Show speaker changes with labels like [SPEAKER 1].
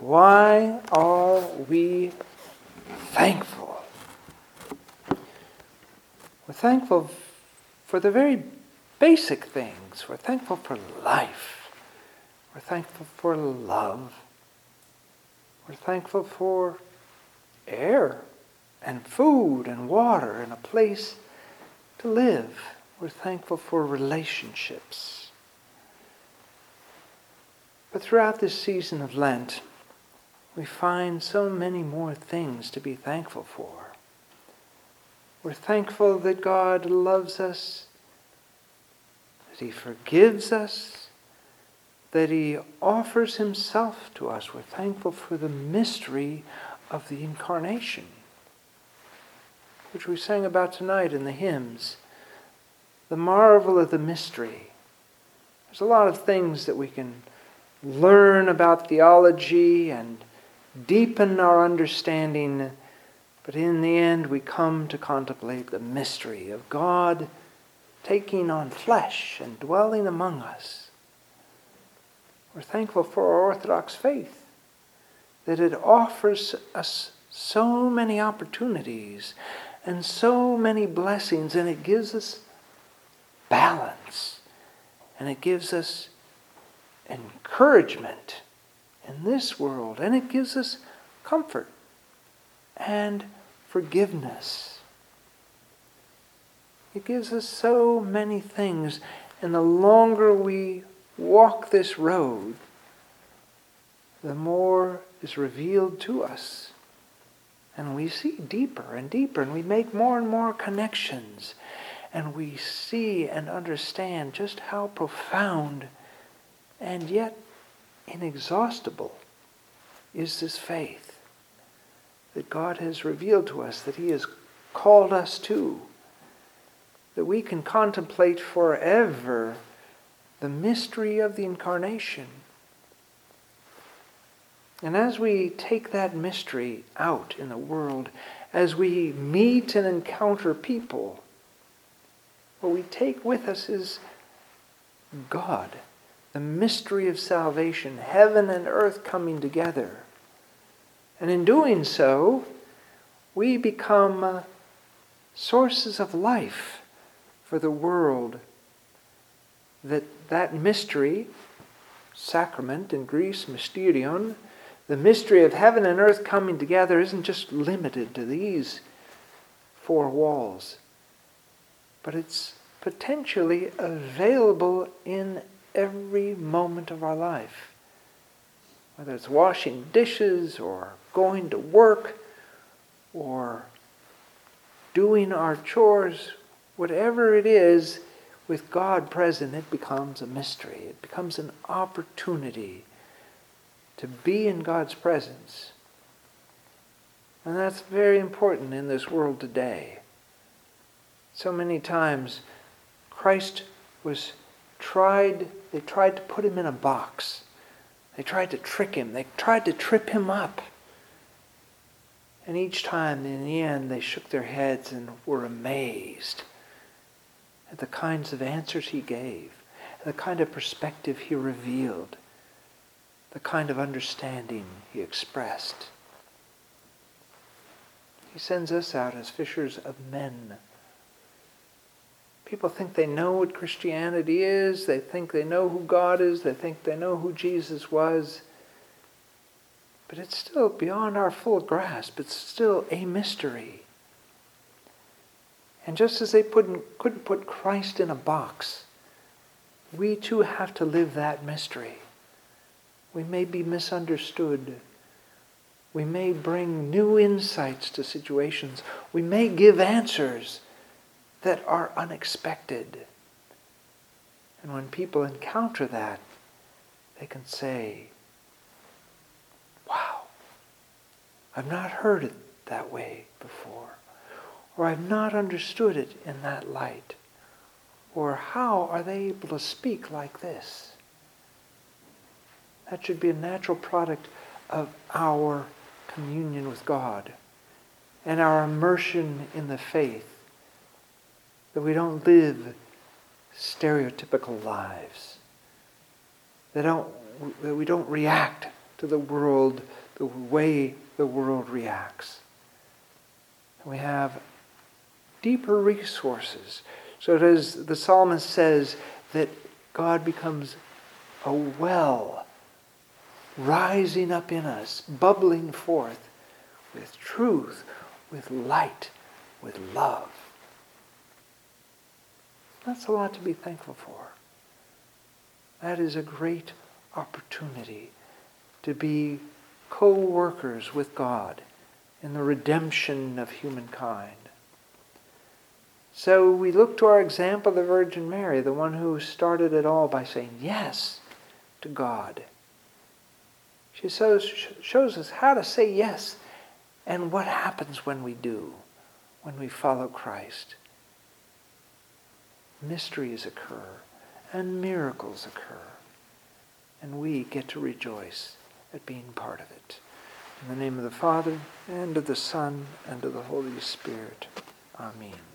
[SPEAKER 1] Why are we thankful? We're thankful for the very basic things. We're thankful for life. We're thankful for love. We're thankful for air and food and water and a place to live. We're thankful for relationships. But throughout this season of Lent, we find so many more things to be thankful for. We're thankful that God loves us, that He forgives us, that He offers Himself to us. We're thankful for the mystery of the Incarnation, which we sang about tonight in the hymns. The marvel of the mystery. There's a lot of things that we can learn about theology and deepen our understanding, but in the end we come to contemplate the mystery of God taking on flesh and dwelling among us. We're thankful for our Orthodox faith, that it offers us so many opportunities and so many blessings, and it gives us balance, and it gives us encouragement in this world, and it gives us comfort and forgiveness. It gives us so many things, and the longer we walk this road, the more is revealed to us. And we see deeper and deeper, and we make more and more connections, and we see and understand just how profound and yet inexhaustible is this faith that God has revealed to us, that He has called us to, that we can contemplate forever the mystery of the incarnation. And as we take that mystery out in the world, as we meet and encounter people, what we take with us is God the mystery of salvation, heaven and earth coming together. And in doing so, we become uh, sources of life for the world. That that mystery, sacrament in Greece, mysterion, the mystery of heaven and earth coming together isn't just limited to these four walls, but it's potentially available in every moment of our life. Whether it's washing dishes or going to work or doing our chores, whatever it is, with God present, it becomes a mystery. It becomes an opportunity to be in God's presence. And that's very important in this world today. So many times, Christ was tried, they tried to put him in a box. They tried to trick him. They tried to trip him up. And each time, in the end, they shook their heads and were amazed at the kinds of answers he gave, the kind of perspective he revealed, the kind of understanding he expressed. He sends us out as fishers of men. People think they know what Christianity is. They think they know who God is. They think they know who Jesus was. But it's still beyond our full grasp. It's still a mystery. And just as they couldn't, put Christ in a box, we too have to live that mystery. We may be misunderstood. We may bring new insights to situations. We may give answers that are unexpected. And when people encounter that, they can say, Wow, I've not heard it that way before. Or I've not understood it in that light. Or how are they able to speak like this? That should be a natural product of our communion with God and our immersion in the faith that we don't live stereotypical lives, that, don't, that we don't react to the world, the way the world reacts. We have deeper resources. So is, the psalmist says that God becomes a well rising up in us, bubbling forth with truth, with light, with love. That's a lot to be thankful for. That is a great opportunity to be co-workers with God in the redemption of humankind. So we look to our example, the Virgin Mary, the one who started it all by saying yes to God. She shows, shows us how to say yes and what happens when we do, when we follow Christ. Mysteries occur and miracles occur, and we get to rejoice at being part of it. In the name of the Father, and of the Son, and of the Holy Spirit. Amen.